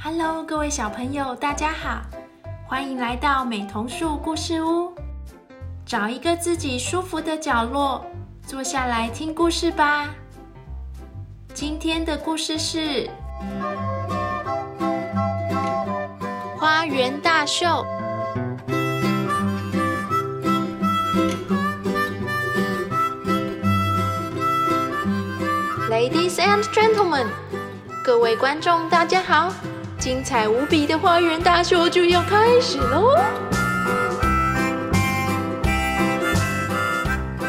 Hello，各位小朋友，大家好，欢迎来到美童树故事屋。找一个自己舒服的角落，坐下来听故事吧。今天的故事是《花园大秀》。Ladies and gentlemen，各位观众，大家好！精彩无比的花园大秀就要开始喽！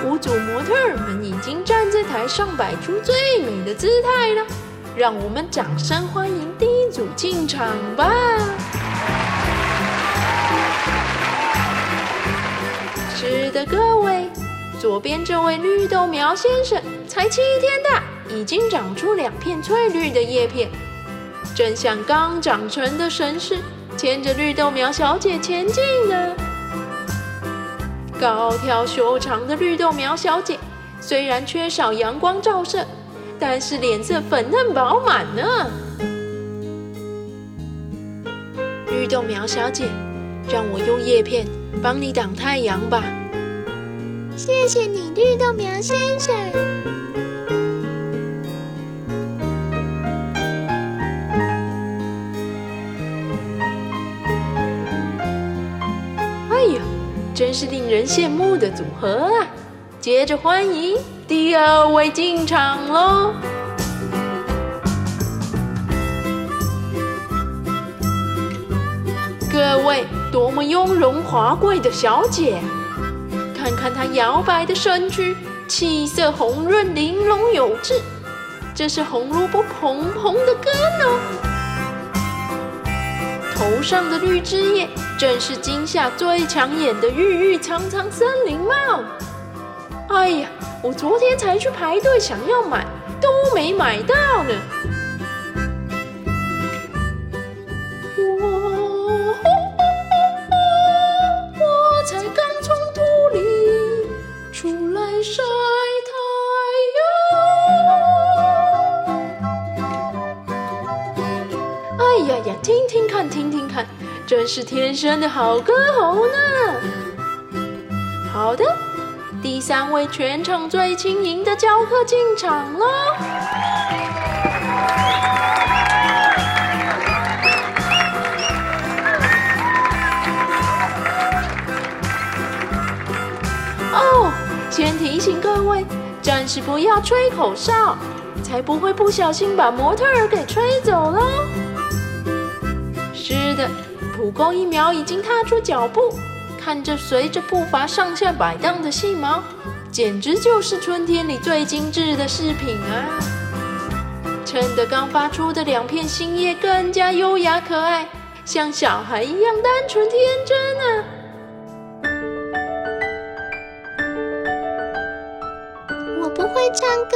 五组模特儿们已经站在台上，摆出最美的姿态了。让我们掌声欢迎第一组进场吧！是的，各位，左边这位绿豆苗先生才七天大，已经长出两片翠绿的叶片。正像刚长成的神士，牵着绿豆苗小姐前进呢。高挑修长的绿豆苗小姐，虽然缺少阳光照射，但是脸色粉嫩饱满呢。绿豆苗小姐，让我用叶片帮你挡太阳吧。谢谢你，绿豆苗先生。是令人羡慕的组合啊！接着欢迎第二位进场喽。各位，多么雍容华贵的小姐！看看她摇摆的身躯，气色红润玲珑有致。这是红萝卜蓬蓬的根哦。头上的绿枝叶，正是今夏最抢眼的郁郁苍苍森林帽。哎呀，我昨天才去排队想要买，都没买到呢。我才刚从土里出来晒太阳。哎呀呀听听看，听听看，真是天生的好歌喉呢。好的，第三位全场最轻盈的教客进场喽。哦，先提醒各位，暂时不要吹口哨，才不会不小心把模特儿给吹走喽。是的，蒲公英苗已经踏出脚步，看着随着步伐上下摆荡的细毛，简直就是春天里最精致的饰品啊！衬得刚发出的两片新叶更加优雅可爱，像小孩一样单纯天真啊！我不会唱歌，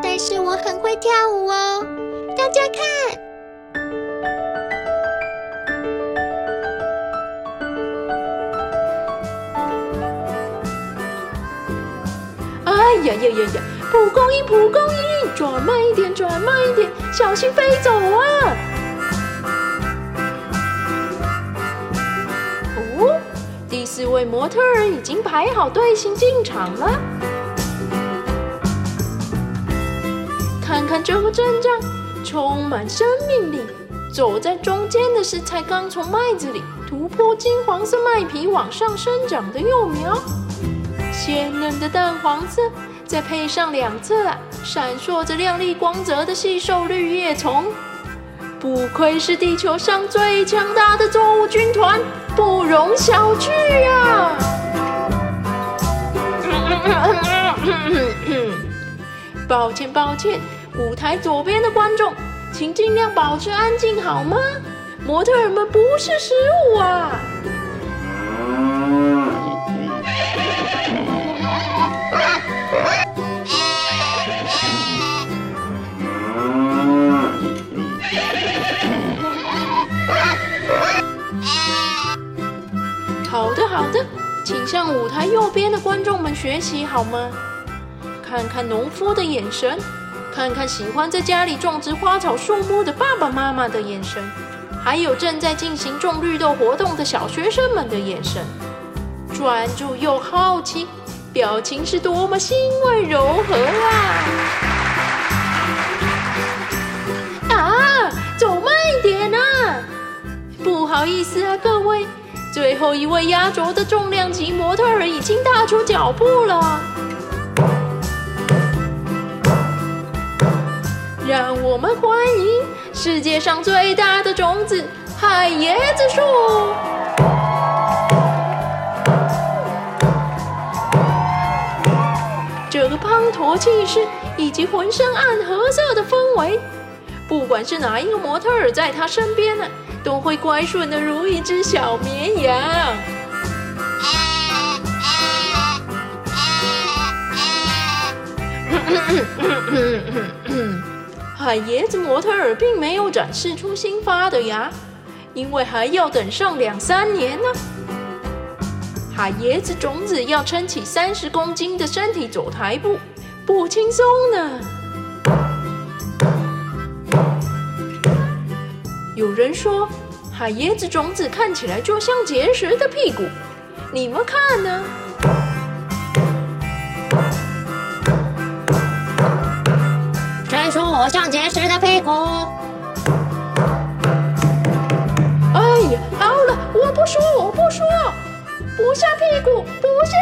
但是我很会跳舞哦，呀呀呀呀！蒲公英，蒲公英，转慢一点，转慢一点，小心飞走啊！哦，第四位模特儿已经排好队形进场了。看看这个阵仗，充满生命力。走在中间的是才刚从麦子里突破金黄色麦皮往上生长的幼苗，鲜嫩的淡黄色。再配上两侧啊，闪烁着亮丽光泽的细瘦绿叶丛，不愧是地球上最强大的作物军团，不容小觑呀！抱歉抱歉，舞台左边的观众，请尽量保持安静好吗？模特儿们不是食物啊！的，请向舞台右边的观众们学习好吗？看看农夫的眼神，看看喜欢在家里种植花草树木的爸爸妈妈的眼神，还有正在进行种绿豆活动的小学生们的眼神，专注又好奇，表情是多么欣慰柔和啊！啊，走慢一点啊！不好意思啊，各，最后一位压轴的重量级模特儿已经踏出脚步了。让我们欢迎世界上最大的种子——海椰子树。这个滂沱气势以及浑身暗褐色的氛围，不管是哪一个模特儿在他身边呢，都会乖顺的如一只小绵羊。海椰子模特儿并没有展示出新发的牙，因为还要等上两三年呢。海椰子种子要撑起三十公斤的身体走台步，不轻松呢。有人说，海椰子种子看起来就像结实的屁股，你们看呢？谁说我像结实的屁股。哎呀，好了，我不说，我不说，不像屁股，不像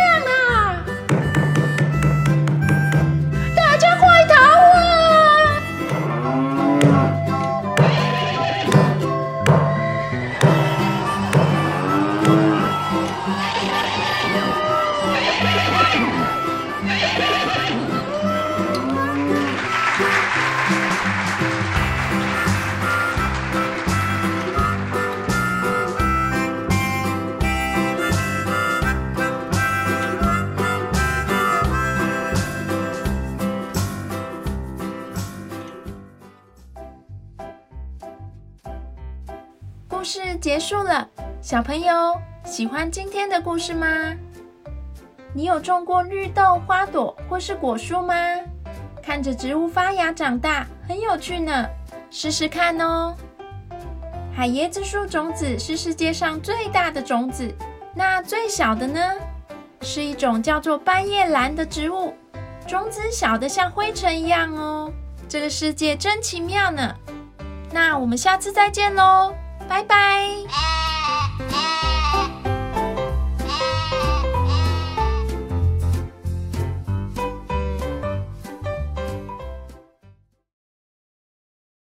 故事结束了，小朋友喜欢今天的故事吗？你有种过绿豆、花朵或是果树吗？看着植物发芽长大，很有趣呢，试试看哦。海椰子树种子是世界上最大的种子，那最小的呢？是一种叫做斑叶兰的植物，种子小的像灰尘一样哦。这个世界真奇妙呢。那我们下次再见喽。拜拜。